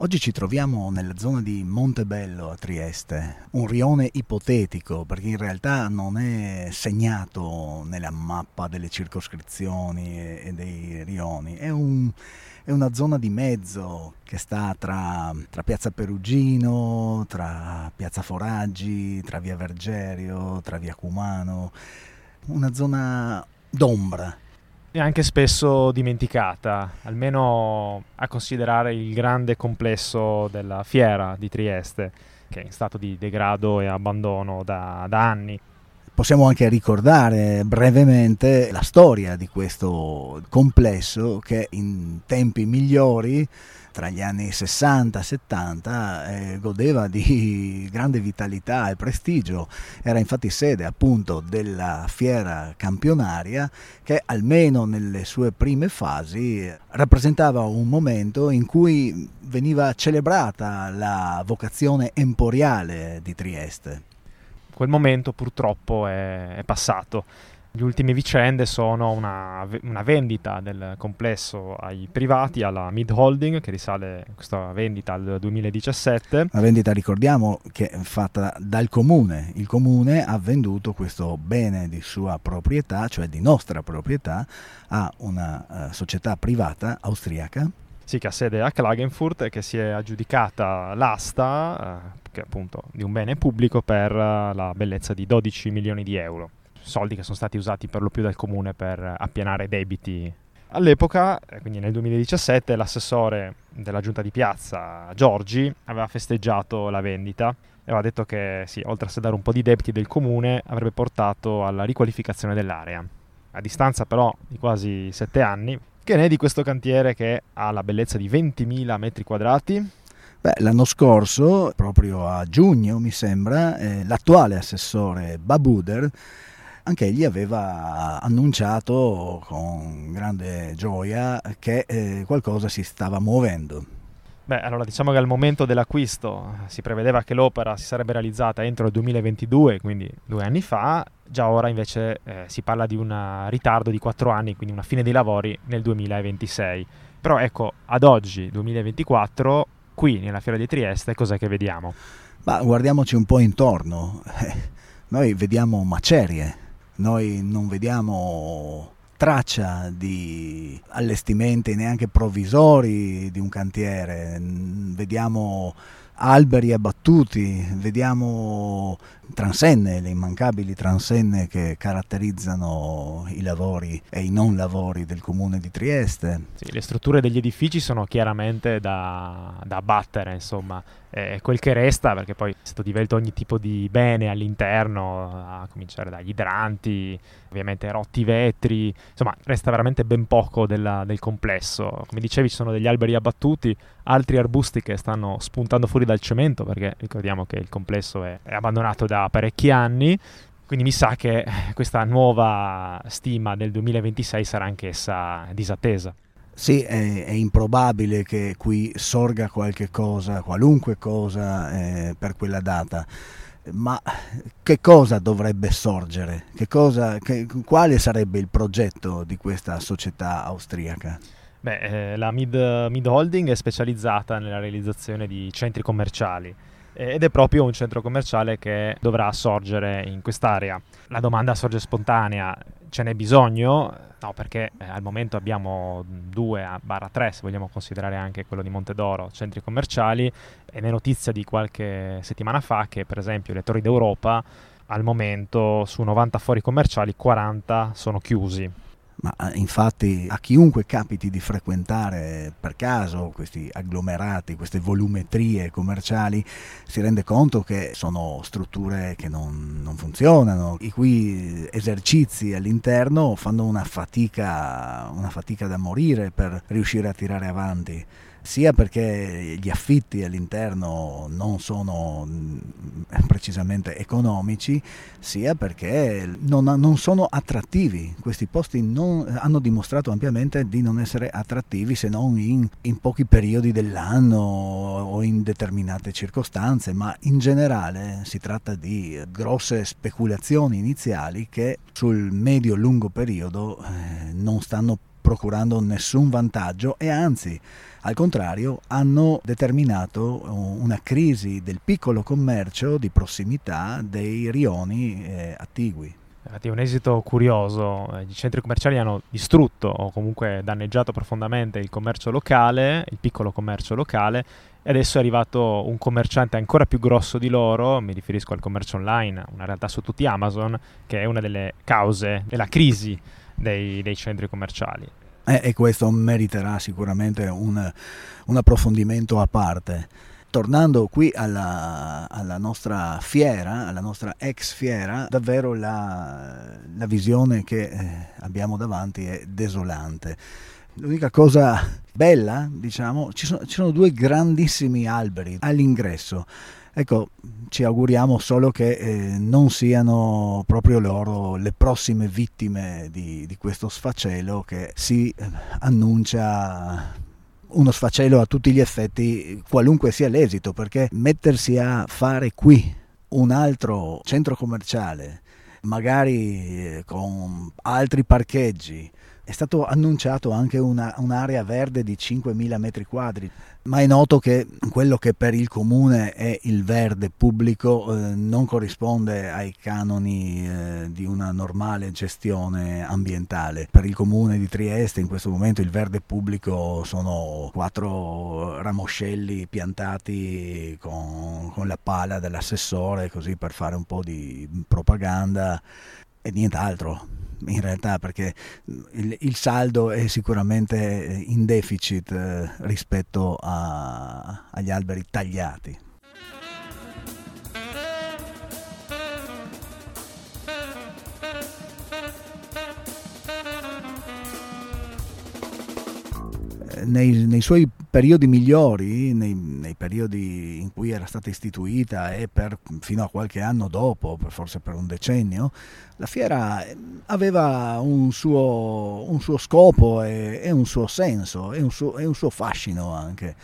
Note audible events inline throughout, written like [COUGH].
Oggi ci troviamo nella zona di Montebello a Trieste, un rione ipotetico perché in realtà non è segnato nella mappa delle circoscrizioni e dei rioni, è, un, è una zona di mezzo che sta tra, tra, Piazza Perugino, tra Piazza Foraggi, tra Via Vergerio, tra Via Cumano, una zona d'ombra e anche spesso dimenticata, almeno a considerare il grande complesso della fiera di Trieste, che è in stato di degrado e abbandono da, da anni. Possiamo anche ricordare brevemente la storia di questo complesso che in tempi migliori tra gli anni 60 e 70 eh, godeva di grande vitalità e prestigio, era infatti sede appunto della fiera campionaria che almeno nelle sue prime fasi rappresentava un momento in cui veniva celebrata la vocazione emporiale di Trieste. Quel momento purtroppo è, è passato le ultime vicende sono una, una, vendita del complesso ai privati, alla Mid Holding, che risale questa vendita al 2017. La vendita, ricordiamo, che è fatta dal comune. Il comune ha venduto questo bene di sua proprietà, cioè di nostra proprietà, a una uh, società privata austriaca. Sì, che ha sede a Klagenfurt e che si è aggiudicata l'asta, uh, che appunto di un bene pubblico, per uh, la bellezza di 12 milioni di euro soldi che sono stati usati per lo più dal comune per appianare debiti. All'epoca, eh, quindi nel 2017, l'assessore della giunta di piazza, Giorgi, aveva festeggiato la vendita e aveva detto che sì, oltre a sedare un po' di debiti del comune, avrebbe portato alla riqualificazione dell'area. A distanza però di quasi sette anni, che ne è di questo cantiere che ha la bellezza di 20.000 metri quadrati, Beh, l'anno scorso, proprio a giugno mi sembra, eh, l'attuale assessore Babuder anche egli aveva annunciato con grande gioia che eh, qualcosa si stava muovendo. Beh, allora diciamo che al momento dell'acquisto si prevedeva che l'opera si sarebbe realizzata entro il 2022, quindi due anni fa, già ora invece eh, si parla di un ritardo di quattro anni, quindi una fine dei lavori nel 2026. Però ecco, ad oggi, 2024, qui nella Fiera di Trieste, cos'è che vediamo? Ma guardiamoci un po' intorno. [LAUGHS] Noi vediamo macerie, noi non vediamo traccia di allestimenti neanche provvisori di un cantiere, vediamo alberi abbattuti, vediamo transenne, le immancabili transenne che caratterizzano i lavori e i non lavori del comune di Trieste. Sì, le strutture degli edifici sono chiaramente da, da abbattere, insomma, è quel che resta, perché poi è stato divelto ogni tipo di bene all'interno, a cominciare dagli idranti, ovviamente rotti vetri, insomma resta veramente ben poco della, del complesso. Come dicevi ci sono degli alberi abbattuti, altri arbusti che stanno spuntando fuori dal cemento, perché ricordiamo che il complesso è, è abbandonato da parecchi anni, quindi mi sa che questa nuova stima del 2026 sarà anch'essa disattesa. Sì, è, è, improbabile che qui sorga qualche cosa, qualunque cosa eh, per quella data, ma che cosa dovrebbe sorgere? Che cosa, che, quale sarebbe il progetto di questa società austriaca? Beh, eh, la Mid, Mid Holding è specializzata nella realizzazione di centri commerciali ed è proprio un centro commerciale che dovrà sorgere in quest'area. La domanda sorge spontanea, ce n'è bisogno? No, perché eh, al momento abbiamo 2 barra 3, se vogliamo considerare anche quello di Montedoro, centri commerciali, ed è notizia di qualche settimana fa che per esempio le torri d'Europa al momento su 90 fori commerciali 40 sono chiusi ma eh, infatti a chiunque capiti di frequentare per caso questi agglomerati, queste volumetrie commerciali, si rende conto che sono strutture che non, non funzionano, i cui esercizi all'interno fanno una fatica, una fatica da morire per riuscire a tirare avanti sia perché gli affitti all'interno non sono mm, precisamente economici, sia perché non, non sono attrattivi. Questi posti non, hanno dimostrato ampiamente di non essere attrattivi se non in, in pochi periodi dell'anno o in determinate circostanze, ma in generale si tratta di grosse speculazioni iniziali che sul medio-lungo periodo eh, non stanno procurando nessun vantaggio e anzi al contrario, hanno determinato una crisi del piccolo commercio di prossimità dei rioni eh, attigui. Infatti è un esito curioso, i centri commerciali hanno distrutto o comunque danneggiato profondamente il commercio locale, il piccolo commercio locale e adesso è arrivato un commerciante ancora più grosso di loro, mi riferisco al commercio online, una realtà su tutti Amazon, che è una delle cause della crisi dei, dei centri commerciali. Eh, e questo meriterà sicuramente un, un approfondimento a parte tornando qui alla, alla, nostra fiera, alla nostra ex fiera, davvero la, la visione che eh, abbiamo davanti è desolante. L'unica cosa bella, diciamo, ci sono, ci sono due grandissimi alberi all'ingresso. Ecco, ci auguriamo solo che eh, non siano proprio loro le prossime vittime di, di questo sfacelo che si eh, annuncia uno sfacelo a tutti gli effetti, qualunque sia l'esito, perché mettersi a fare qui un altro centro commerciale, magari eh, con altri parcheggi, è stato annunciato anche una, un'area verde di 5.000 metri quadri, ma è noto che quello che per il comune è il verde pubblico eh, non corrisponde ai canoni eh, di una normale gestione ambientale. Per il comune di Trieste in questo momento il verde pubblico sono quattro ramoscelli piantati con, con la pala dell'assessore, così per fare un po' di propaganda e nient'altro in realtà perché il, il saldo è sicuramente in deficit eh, rispetto a, agli alberi tagliati. Nei, nei, suoi periodi migliori, nei, nei, periodi in cui era stata istituita e per, fino a qualche anno dopo, forse per un decennio, la fiera aveva un suo, un suo scopo e, e, un suo senso e un suo, e un suo fascino anche.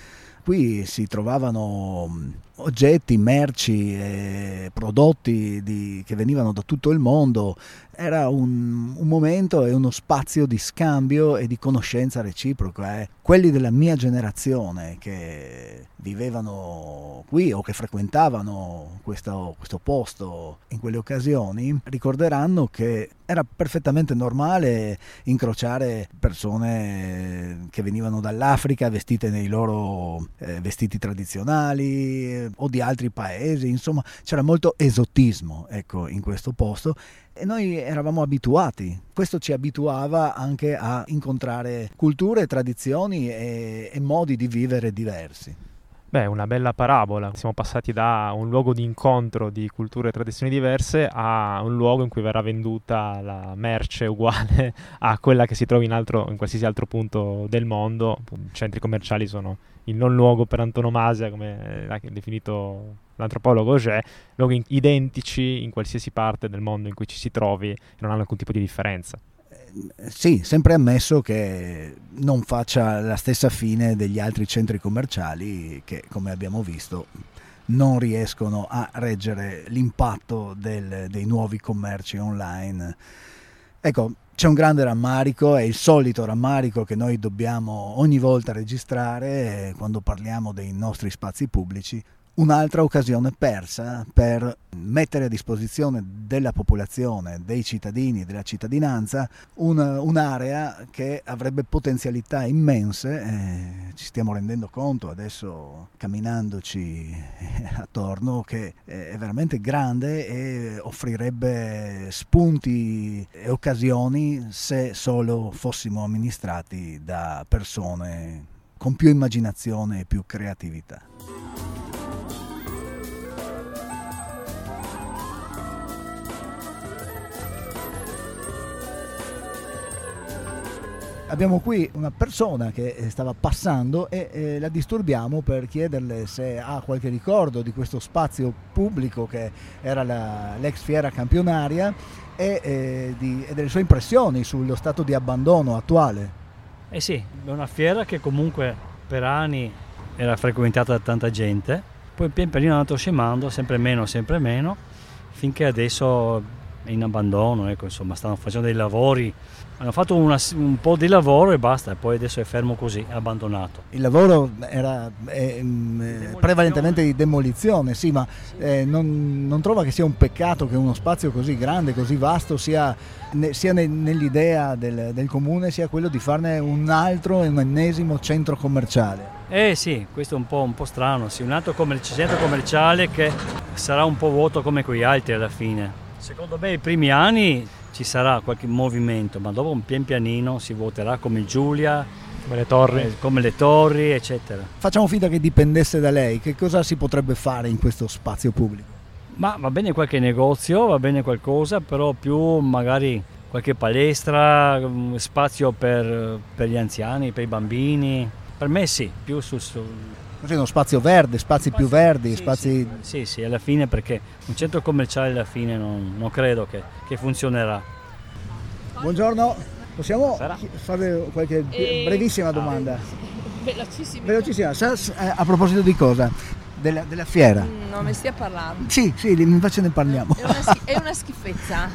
Qui si trovavano oggetti, merci e prodotti di, che venivano da tutto il mondo era un, un, momento e uno spazio di scambio e di conoscenza reciproca. Eh. Quelli della mia generazione che vivevano qui o che frequentavano questo, questo posto in quelle occasioni ricorderanno che era perfettamente normale incrociare persone che venivano dall'Africa vestite nei loro eh, vestiti tradizionali o di altri paesi, insomma c'era molto esotismo ecco, in questo posto e noi eravamo abituati. Questo ci abituava anche a incontrare culture, tradizioni e, e modi di vivere diversi. Beh, una bella parabola. Siamo passati da un luogo di incontro di culture e tradizioni diverse a un luogo in cui verrà venduta la merce uguale [LAUGHS] a quella che si trova in, altro, in qualsiasi altro punto del mondo. I centri commerciali sono il non luogo per antonomasia, come l'ha definito l'antropologo Auger, luoghi identici in qualsiasi parte del mondo in cui ci si trovi e non hanno alcun tipo di differenza. Eh, sì, sempre ammesso che non faccia la stessa fine degli altri centri commerciali che, come abbiamo visto, non riescono a reggere l'impatto del, dei nuovi commerci online. Ecco, c'è un grande rammarico, è il solito rammarico che noi dobbiamo ogni volta registrare eh, quando parliamo dei nostri spazi pubblici, un'altra occasione persa per mettere a disposizione della popolazione, dei cittadini, della cittadinanza, un, un'area che avrebbe potenzialità immense, eh, ci stiamo rendendo conto adesso camminandoci attorno che è veramente grande e offrirebbe spunti e occasioni se solo fossimo amministrati da persone con più immaginazione e più creatività. Abbiamo qui una persona che eh, stava passando e eh, la disturbiamo per chiederle se ha qualche ricordo di questo spazio pubblico che era la, l'ex fiera campionaria e, eh, di, e, delle sue impressioni sullo stato di abbandono attuale. Eh sì, è una fiera che comunque per anni era frequentata da tanta gente, poi pian pianino è andato scemando, sempre meno, sempre meno, finché adesso in abbandono, ecco, insomma, stanno facendo dei lavori hanno fatto una, un po' di lavoro e basta, e poi adesso è fermo così, abbandonato. Il lavoro era eh, prevalentemente di demolizione, sì, ma eh, non, non, trova che sia un peccato che uno spazio così grande, così vasto, sia, ne, sia ne, nell'idea del, del, comune, sia quello di farne un altro e un ennesimo centro commerciale? Eh sì, questo è un po', un po strano, sì, un altro commerci- centro commerciale che sarà un po' vuoto come quegli altri alla fine. Secondo me i primi anni ci sarà qualche movimento, ma dopo un pian pianino si voterà come Giulia, come le torri, eh, come le torri eccetera. Facciamo finta che dipendesse da lei, che cosa si potrebbe fare in questo spazio pubblico? Ma va bene qualche negozio, va bene qualcosa, però più magari qualche palestra, mm, spazio per, per gli anziani, per i bambini. Per me sì, più sul, sul Così uno spazio verde, spazi, più verdi, sì, spazi... Sì, sì, sì, alla fine perché un centro commerciale alla fine non, non credo che, che, funzionerà. Buongiorno, possiamo Sarà? fare qualche e... Eh, brevissima domanda? [LAUGHS] Ah, velocissima. Velocissima, eh, a proposito di cosa? Della, della, fiera? Mm, non mi stia parlando. Sì, sì, invece ne parliamo. È una, è una schifezza.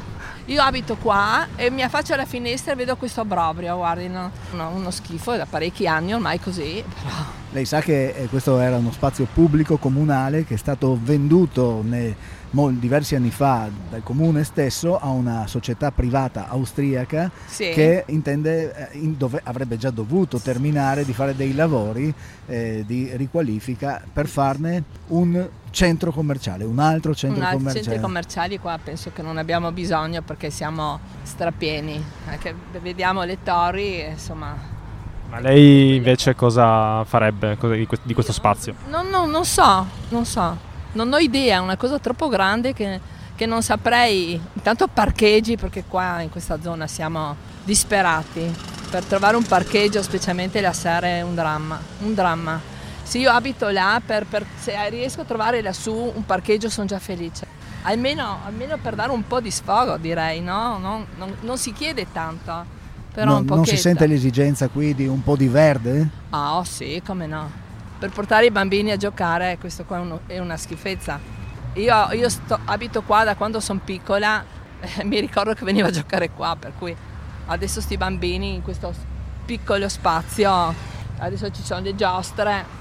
Io abito qua e mi affaccio alla finestra e vedo questo obbrobrio, guardi, no? uno schifo, è da parecchi anni ormai così, però... Lei sa che eh, questo era uno spazio pubblico comunale che è stato venduto nei diversi anni fa dal comune stesso a una società privata austriaca sì. che intende, eh, dove, avrebbe già dovuto terminare di fare dei lavori eh, di riqualifica per farne un centro commerciale, un altro centro un altro commerciale. Centri commerciali qua penso che non abbiamo bisogno perché siamo strapieni, anche vediamo le torri, insomma ma lei invece cosa farebbe di questo spazio? No, no, non so, non so non ho idea, è una cosa troppo grande che, che non saprei. Intanto parcheggi, perché qua in questa zona siamo disperati. Per trovare un parcheggio, specialmente la sera, è un dramma. Un dramma. Se io abito là, per, per, se riesco a trovare lassù un parcheggio sono già felice. Almeno, almeno, per dare un po' di sfogo, direi, no? Non, non, non si chiede tanto. Però no, non si sente l'esigenza qui di un po' di verde? Ah, oh, sì, come no per portare i bambini a giocare, questo qua è, uno, è una schifezza. Io, io sto, abito qua da quando sono piccola, [LAUGHS] eh, mi ricordo che veniva a giocare qua, per cui adesso sti bambini in questo piccolo spazio, adesso ci sono le giostre.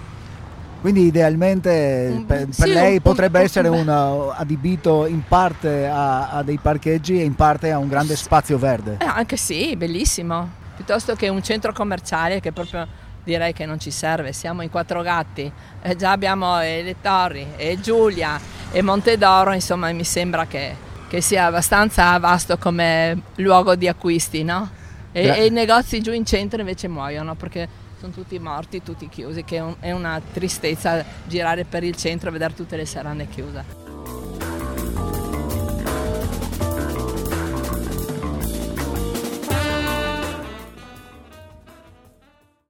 Quindi idealmente per, per sì, lei potrebbe essere un, adibito in parte a, a, dei parcheggi e in parte a un grande spazio verde. Eh, anche sì, bellissimo. Piuttosto che un centro commerciale che proprio direi che non ci serve, siamo in quattro gatti, eh, già abbiamo eh, le torri e Giulia e Montedoro, insomma mi sembra che, che, sia abbastanza vasto come luogo di acquisti, no? E, e, i negozi giù in centro invece muoiono perché sono tutti morti, tutti chiusi, che è, un, è una tristezza girare per il centro e vedere tutte le serrande chiuse.